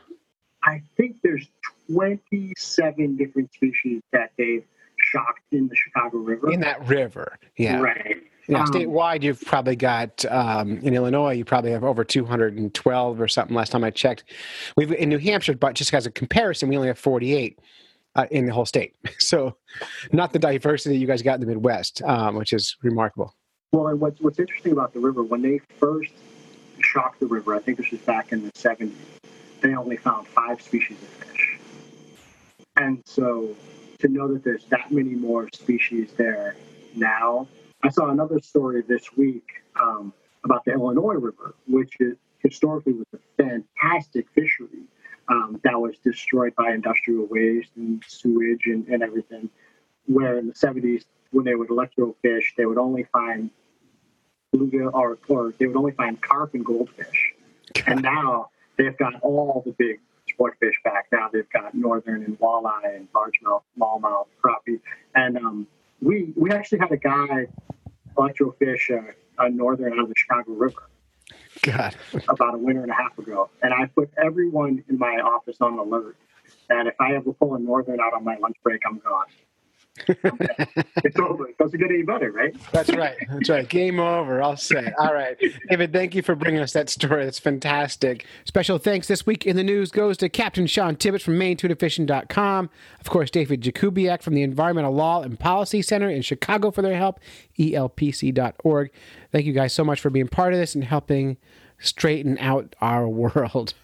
I think there's 27 different species that they've shocked in the Chicago River. In that river. Yeah. Right. Yeah, Um, statewide, you've probably got um, in Illinois, you probably have over 212 or something. Last time I checked, we've in New Hampshire, but just as a comparison, we only have 48 uh, in the whole state. So, not the diversity that you guys got in the Midwest, um, which is remarkable. Well, and what's what's interesting about the river when they first shocked the river, I think this was back in the 70s. They only found five species of fish, and so to know that there's that many more species there now. I saw another story this week um, about the Illinois River, which is, historically was a fantastic fishery um, that was destroyed by industrial waste and sewage and, and everything. Where in the 70s, when they would electrofish, they would only find bluegill or, or they would only find carp and goldfish. And now they've got all the big fish back. Now they've got northern and walleye and largemouth, smallmouth, crappie. And um, we we actually had a guy electrofish a, a northern out of the Chicago River God, about a winter and a half ago. And I put everyone in my office on alert that if I ever pull a northern out on my lunch break, I'm gone. It's over. It doesn't get any better, right? that's right. That's right. Game over. All set. All right, David. Thank you for bringing us that story. That's fantastic. Special thanks this week in the news goes to Captain Sean Tibbetts from MaineTunaFishing.com. Of course, David Jakubiak from the Environmental Law and Policy Center in Chicago for their help. ELPC.org. Thank you guys so much for being part of this and helping straighten out our world.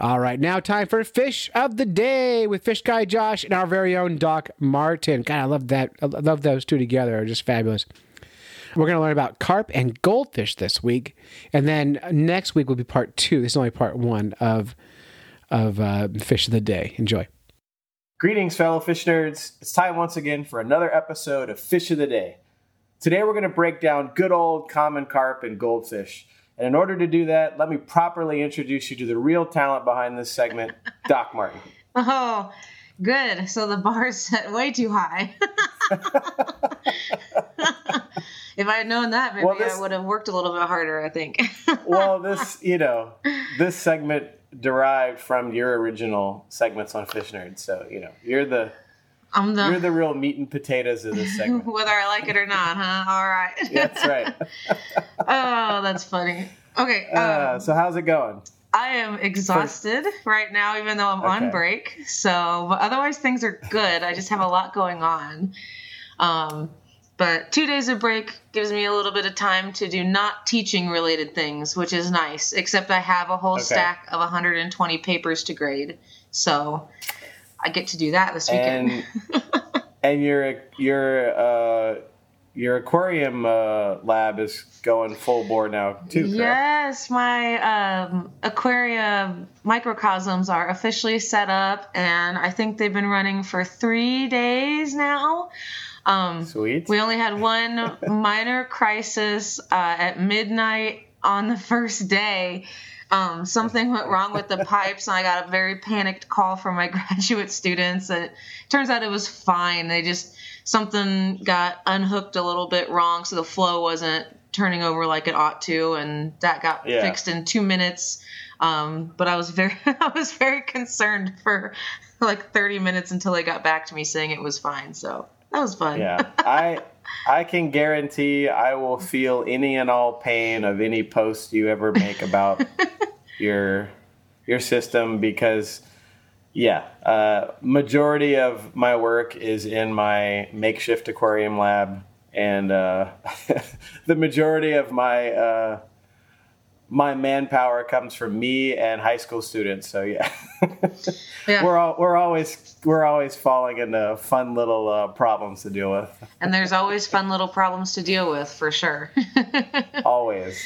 All right, now time for fish of the day with fish guy Josh and our very own Doc Martin. God, I love that. I love those two together. They're just fabulous. We're going to learn about carp and goldfish this week, and then next week will be part two. This is only part one of of uh, fish of the day. Enjoy. Greetings, fellow fish nerds. It's time once again for another episode of Fish of the Day. Today we're going to break down good old common carp and goldfish. And in order to do that, let me properly introduce you to the real talent behind this segment, Doc Martin. Oh, good. So the bar's set way too high. if I had known that, maybe Well, this- I would have worked a little bit harder, I think. Well, this, you know, this segment derived from your original segments on Fish Nerds. So, you know, you're the I'm the, you're the real meat and potatoes of this segment. whether I like it or not, huh? All right. That's right. oh, that's funny. Okay. Um, Uh, so how's it going? I am exhausted right now, even though I'm Okay. on break. So, but otherwise, things are good. I just have a lot going on. Um, but two days of break gives me a little bit of time to do not teaching related things, which is nice. Except I have a whole Okay. stack of 120 papers to grade, so I get to do that this weekend. And and your your uh, your aquarium uh, lab is going full bore now too. Correct? Yes, my um, aquarium microcosms are officially set up, and I think they've been running for three days now. Um, Sweet. we only had one minor crisis uh, at midnight on the first day. Um, something went wrong with the pipes, and I got a very panicked call from my graduate students. And it turns out it was fine. They just something got unhooked a little bit wrong, so the flow wasn't turning over like it ought to, and that got Yeah. fixed in two minutes. Um, but I was very, I was very concerned for like 30 minutes until they got back to me saying it was fine. So that was fun. Yeah, I I can guarantee I will feel any and all pain of any post you ever make about your your system because yeah, uh, majority of my work is in my makeshift aquarium lab, and uh, the majority of my uh, my manpower comes from me and high school students. So yeah, Yeah. we're all, we're always we're always falling into fun little uh, problems to deal with. And there's always fun little problems to deal with for sure. Always.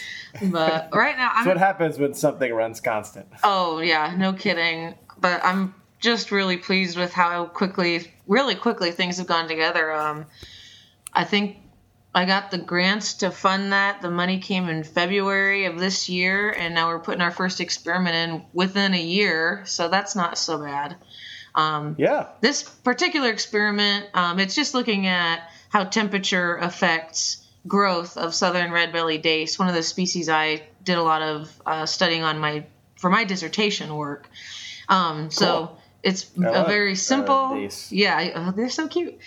but right now, That's I'm what happens when something runs constant. Oh yeah, no kidding. But I'm just really pleased with how quickly, really quickly, things have gone together. Um, I think I got the grants to fund that. The money came in February of this year, and now we're putting our first experiment in within a year. So that's not so bad. Um, Yeah. this particular experiment, um, it's just looking at how temperature affects growth of southern red-bellied dace, one of the species I did a lot of uh, studying on my for my dissertation work. Um, so Cool. It's a love, very uh, simple, dace. yeah, uh, they're so cute.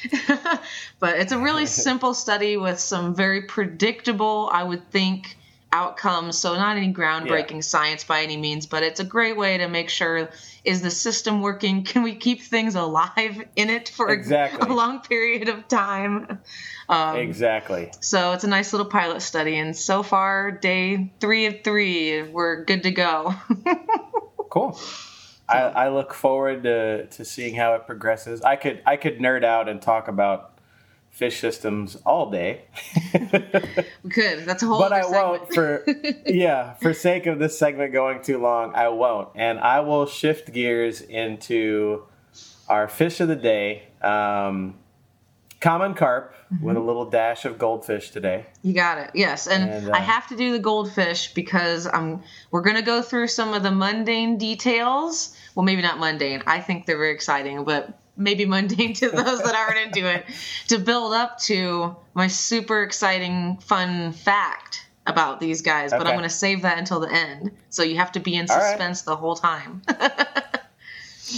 but it's a really simple study with some very predictable, I would think, outcomes. So not any groundbreaking science by any means, but it's a great way to make sure is the system working? Can we keep things alive in it for a- Exactly. a long period of time? Um, Exactly. so it's a nice little pilot study, and so far, day three of three, we're good to go. Cool. I, I look forward to, to seeing how it progresses. I could I could nerd out and talk about fish systems all day, we could. That's a whole but I other won't for yeah for sake of this segment going too long. I won't, and I will shift gears into our fish of the day. Um, common carp with a Mm-hmm. little dash of goldfish today. You got it. Yes, and, And, uh, I have to do the goldfish because I'm. We're gonna go through some of the mundane details. Well, maybe not mundane. I think they're very exciting, but maybe mundane to those that aren't into it. To build up to my super exciting, fun fact about these guys, but I'm gonna save that until the end. So you have to be in All right. suspense the whole time.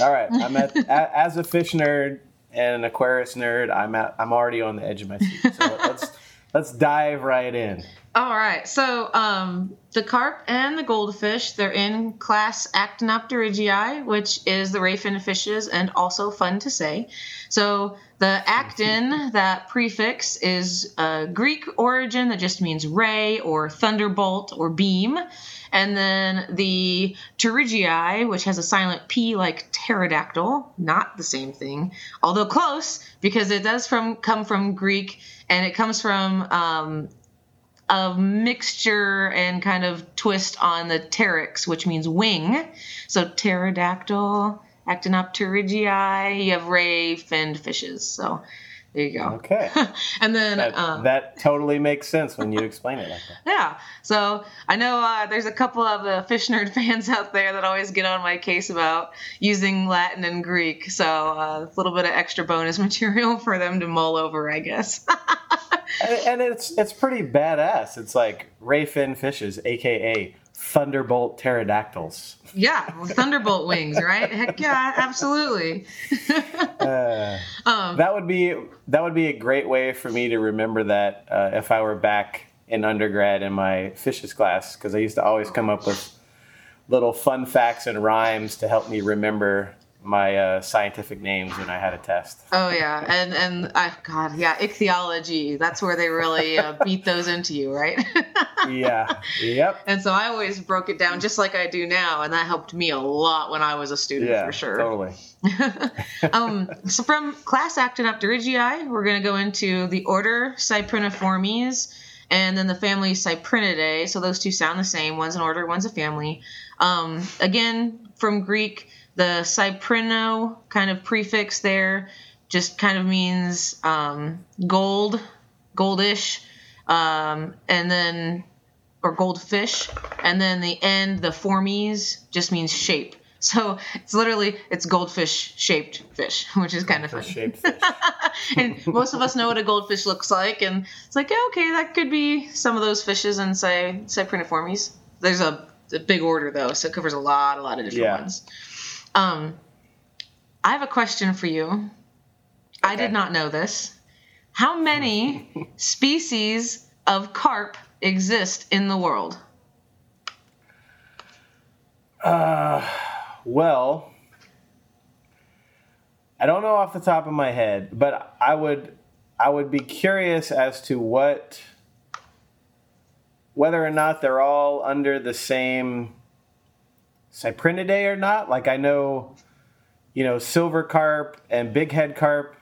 All right, I'm at as a fish nerd and an aquarist nerd. I'm at I'm already on the edge of my seat. So let's let's dive right in. All right. So um, the carp and the goldfish, they're in class Actinopterygii, which is the rayfin fishes and also fun to say. So the actin, that prefix, is a Greek origin that just means ray or thunderbolt or beam. And then the pterygii, which has a silent P like pterodactyl, not the same thing, although close because it does from come from Greek and it comes from um, a mixture and kind of twist on the pteryx, which means wing. So pterodactyl, Actinopterygii, you have ray finned fishes. So there you go. Okay, and then that, um, that totally makes sense when you explain it like that. yeah. So I know uh, there's a couple of the fish nerd fans out there that always get on my case about using Latin and Greek. So uh, a little bit of extra bonus material for them to mull over, I guess. And, and it's it's pretty badass. It's like rayfin fishes, aka thunderbolt pterodactyls. yeah, well, thunderbolt wings, right? Heck yeah, absolutely. Uh, Um, that would be that would be a great way for me to remember that uh, if I were back in undergrad in my fishes class because I used to always come up with little fun facts and rhymes to help me remember my uh, scientific names when I had a test. Oh yeah, and and I God, yeah, ichthyology. That's where they really uh, beat those into you, right? yeah. Yep. and so I always broke it down just like I do now, and that helped me a lot when I was a student Yeah. for sure. Totally. um, so from class Actinopterygii, we're going to go into the order Cypriniformes and then the family Cyprinidae. So those two sound the same. One's an order, one's a family. Um, again, from Greek, the Cyprino kind of prefix there just kind of means um, gold, goldish. Um, and then or goldfish, and then the end, the formies, just means shape. So it's literally it's goldfish shaped fish, which is kind of funny. Shaped fish. and most of us know what a goldfish looks like, and it's like, yeah, okay, that could be some of those fishes and say cypriniformes. There's a, a big order though, so it covers a lot, a lot of different Yeah. ones. Um, I have a question for you. I did not know this. How many species of carp exist in the world? Well, I don't know off the top of my head, but I would I would be curious as to what whether or not they're all under the same Cyprinidae or not. Like I know, you know, silver carp and big head carp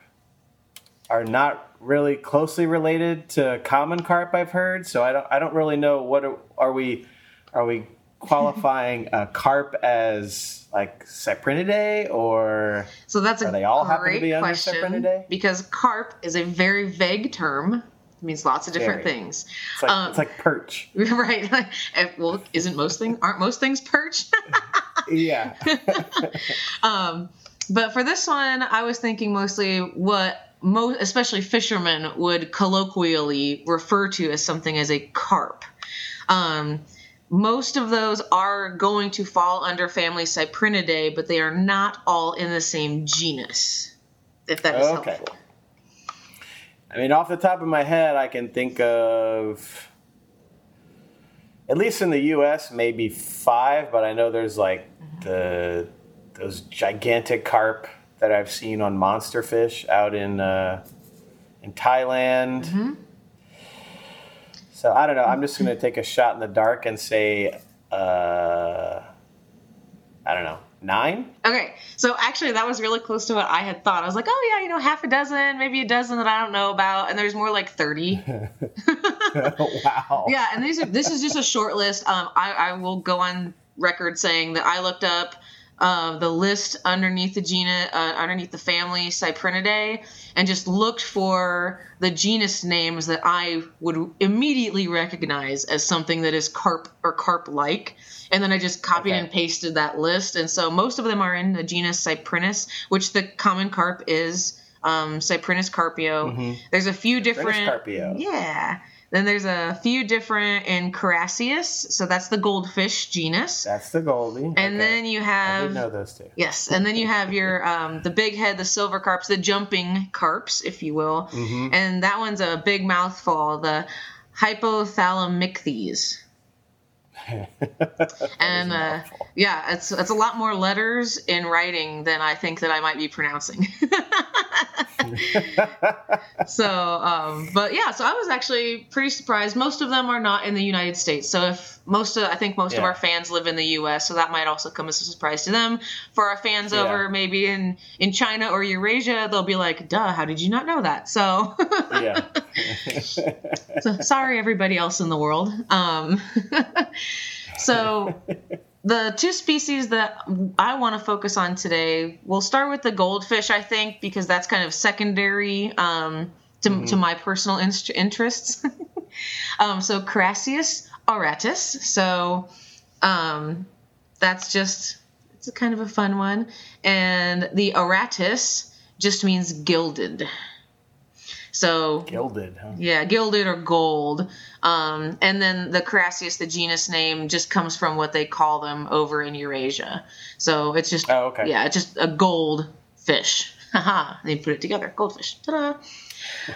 are not really closely related to common carp. I've heard, so I don't I don't really know what are, are we are we qualifying a carp as like Cyprinidae or So that's a Are they all happen to be under question Cyprinidae? because carp is a very vague term. It means lots of different Very. things. it's like Um, it's like perch? right. Well, isn't most things aren't most things perch? Yeah. um, but for this one, I was thinking mostly what most, especially fishermen, would colloquially refer to as something as a carp. Um, most of those are going to fall under family Cyprinidae, but they are not all in the same genus. If that is Okay. helpful. I mean, off the top of my head, I can think of, at least in the U.S., maybe five. But I know there's like the those gigantic carp that I've seen on monster fish out in uh, in Thailand. So I don't know. I'm just gonna take a shot in the dark and say, uh, I don't know, nine. Okay, so actually, that was really close to what I had thought. I was like, oh yeah, you know, half a dozen, maybe a dozen that I don't know about, and there's more like thirty. wow. yeah, and these are, this is just a short list. Um, I, I will go on record saying that I looked up uh, the list underneath the genus, uh, underneath the family Cyprinidae, and just looked for the genus names that I would immediately recognize as something that is carp or carp-like. And then I just copied Okay. and pasted that list. And so most of them are in the genus Cyprinus, which the common carp is um, Cyprinus carpio. There's a few different. carpio. Yeah. Then there's a few different in Carassius, so that's the goldfish genus. That's the Goldie. And Okay. then you have I did know those two. yes, and then you have your um, the big head, the silver carps, the jumping carps, if you will, Mm-hmm. and that one's a big mouthful, the Hypophthalmichthys. and uh, yeah, it's it's a lot more letters in writing than I think that I might be pronouncing. so, um, but yeah, so I was actually pretty surprised. Most of them are not in the United States. So if most of, I think most of our fans live in the U.S., so that might also come as a surprise to them. For our fans Yeah. over maybe in in China or Eurasia, they'll be like, "Duh, how did you not know that?" So. yeah. So, sorry, everybody else in the world. Um, so, the two species that I want to focus on today, we'll start with the goldfish, I think, because that's kind of secondary um, to, to my personal inst- interests. um, so, Carassius auratus. So, um, that's just, it's a kind of a fun one. And the auratus just means gilded. So, Gilded, huh? yeah, gilded or gold. Um, and then the Carassius, the genus name, just comes from what they call them over in Eurasia. So it's just, Oh, okay. yeah, it's just a gold fish. Haha. They put it together, goldfish. Ta-da.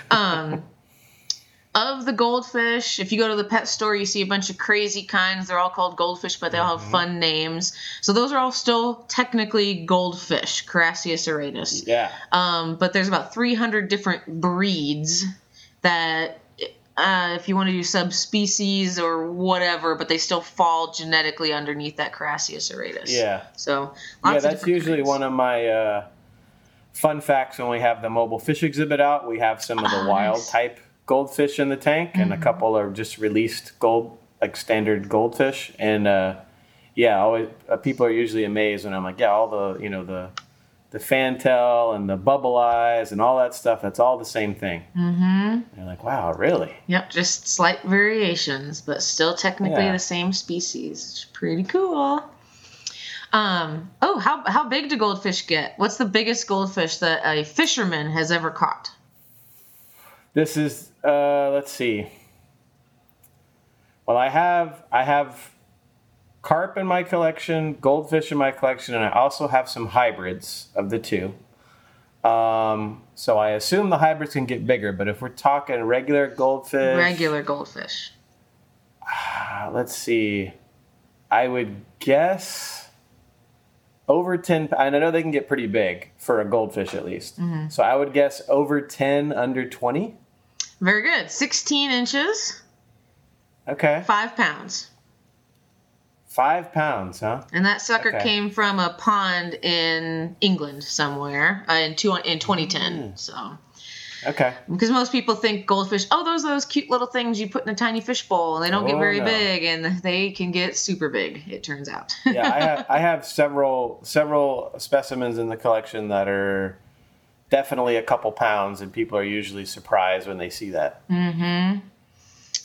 Um, of the goldfish, if you go to the pet store, you see a bunch of crazy kinds. They're all called goldfish, but they all Mm-hmm. have fun names. So those are all still technically goldfish, Carassius auratus. Yeah. Um, but there's about 300 different breeds that, uh, if you want to do subspecies or whatever, but they still fall genetically underneath that Carassius auratus. Yeah. So lots yeah, that's usually kinds. one of my uh, fun facts when we have the mobile fish exhibit out. We have some of the Ah, wild nice. Mm-hmm. type goldfish in the tank, and a couple are just released gold, like standard goldfish. And uh, yeah, always uh, people are usually amazed when I'm like, yeah, all the you know the the fantail and the bubble eyes and all that stuff. That's all the same thing. Mm-hmm. You're like, wow, really? Yep, just slight variations, but still technically Yeah. the same species. It's pretty cool. Um. Oh, how how big do goldfish get? What's the biggest goldfish that a fisherman has ever caught? This is uh, let's see. Well, I have I have carp in my collection, goldfish in my collection, and I also have some hybrids of the two. Um, so I assume the hybrids can get bigger, but if we're talking regular goldfish, Regular goldfish. uh, let's see, I would guess over ten. And I know they can get pretty big for a goldfish at least. Mhm. So I would guess over ten, under twenty. Very good. 16 inches, Okay, five pounds. Five pounds, huh? And that sucker Okay. came from a pond in England somewhere uh, in two, in 2010. Mm. So Okay. because most people think goldfish, oh, those are those cute little things you put in a tiny fish bowl, and they don't get Oh, very no. big, and they can get super big. It turns out. yeah, I have, I have several several specimens in the collection that are definitely a couple pounds, and people are usually surprised when they see that. Mm-hmm.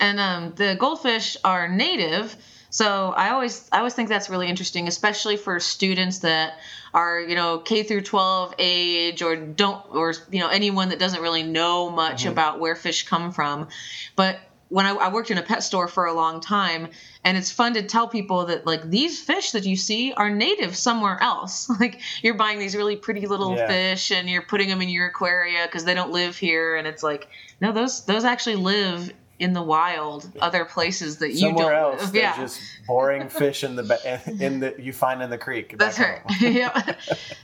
And um, the goldfish are native, so I always I always think that's really interesting, especially for students that are you know K through 12 age or don't or you know anyone that doesn't really know much Mhm. about where fish come from. But when I, I worked in a pet store for a long time, and it's fun to tell people that like these fish that you see are native somewhere else. Like you're buying these really pretty little Yeah. fish and you're putting them in your aquaria because they don't live here, and it's like no, those those actually live in the wild, other places that you Somewhere don't else, they're Yeah, just boring fish in the in the you find in the creek. that's right. yeah,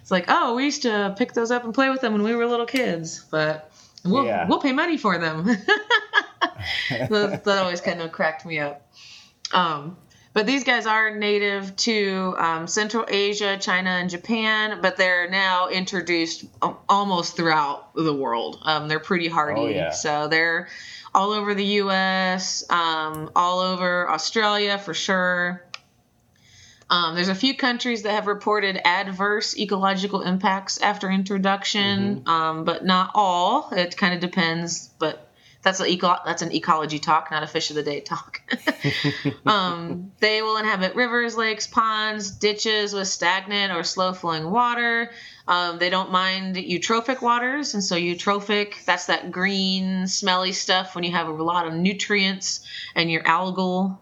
it's like oh, we used to pick those up and play with them when we were little kids, but we'll Yeah. we'll pay money for them. that, that always kind of cracked me up. Um, but these guys are native to um, Central Asia, China, and Japan, but they're now introduced almost throughout the world. Um, they're pretty hardy, Oh, yeah. so they're all over the U.S., um, all over Australia for sure. Um, there's a few countries that have reported adverse ecological impacts after introduction, um, but not all. It kind of depends, but that's an eco- that's an ecology talk, not a fish of the day talk. um, they will inhabit rivers, lakes, ponds, ditches with stagnant or slow flowing water. Um, they don't mind eutrophic waters, and so eutrophic that's that green, smelly stuff when you have a lot of nutrients and your algal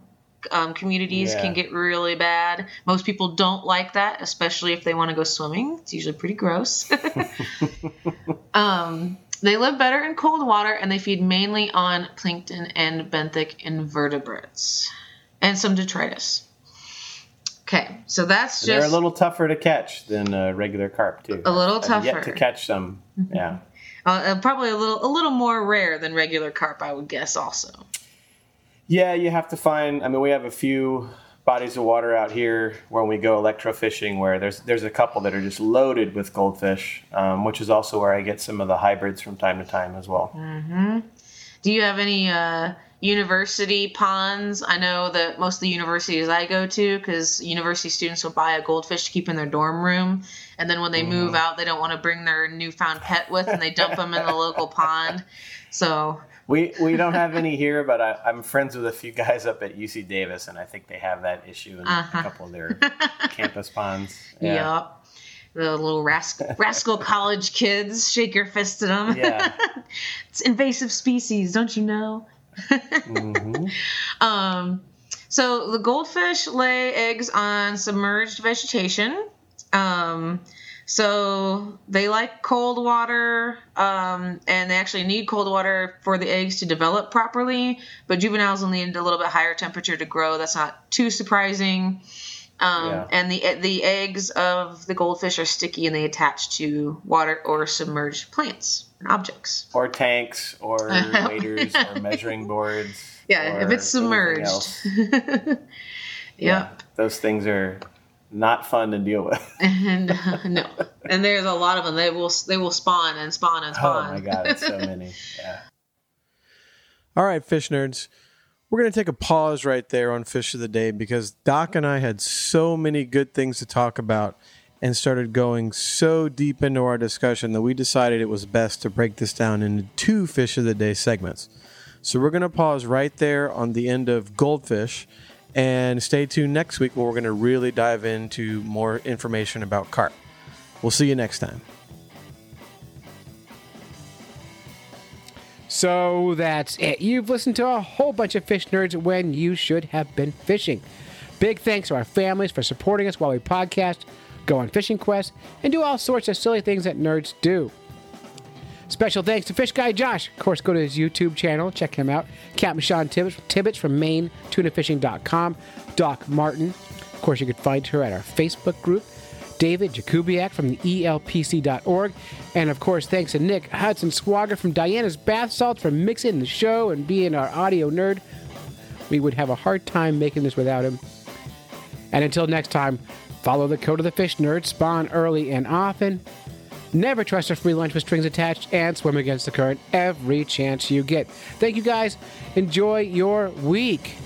um, communities Yeah. can get really bad. Most people don't like that, especially if they want to go swimming. It's usually pretty gross. um, they live better in cold water and they feed mainly on plankton and benthic invertebrates and some detritus. Okay, so that's just They're a little tougher to catch than uh, regular carp too. A little I've yet tougher. to catch some. Yeah. uh, uh, probably a little a little more rare than regular carp, I would guess. Also, Yeah, you have to find. I mean, we have a few bodies of water out here when we go electrofishing where there's there's a couple that are just loaded with goldfish, um, which is also where I get some of the hybrids from time to time as well. hmm do you have any uh, university ponds? I know that most of the universities I go to, because university students will buy a goldfish to keep in their dorm room, and then when they move out, they don't want to bring their newfound pet with, and they dump them in the local pond. So We we don't have any here, but I, I'm friends with a few guys up at UC Davis, and I think they have that issue in Uh-huh. a couple of their campus ponds. Yep. The little rascal, rascal college kids, shake your fist at them. Yeah. it's invasive species, don't you know? Mm-hmm. Um, so the goldfish lay eggs on submerged vegetation. Um, so they like cold water, um, and they actually need cold water for the eggs to develop properly. But juveniles will need a little bit higher temperature to grow. That's not too surprising. Um, Yeah. And the the eggs of the goldfish are sticky and they attach to water or submerged plants and objects. Or tanks, or waders, or measuring boards. Yeah, if it's submerged. else. Yep. Those things are not fun to deal with. and uh, no, and there's a lot of them. They will they will spawn and spawn and spawn. Oh my god, it's so many. Yeah. All right, fish nerds. We're going to take a pause right there on Fish of the Day because Doc and I had so many good things to talk about. and started going so deep into our discussion that we decided it was best to break this down into two fish of the day segments. So we're going to pause right there on the end of goldfish and stay tuned next week where we're going to really dive into more information about carp. We'll see you next time. So that's it. You've listened to a whole bunch of fish nerds when you should have been fishing. Big thanks to our families for supporting us while we podcast, go on fishing quests, and do all sorts of silly things that nerds do. Special thanks to Fish Guy Josh. Of course, go to his YouTube channel, check him out. Captain Sean Tibbets, Tibbets from Maine, tunafishing.com. Doc Martin. Of course, you can find her at our Facebook group. David Jakubiak from the ELPC.org. And of course, thanks to Nick Hudson Swagger from Diana's Bath Salts for mixing the show and being our audio nerd. We would have a hard time making this without him. And until next time, follow the code of the fish nerd, spawn early and often. Never trust a free lunch with strings attached and swim against the current every chance you get. Thank you guys. Enjoy your week.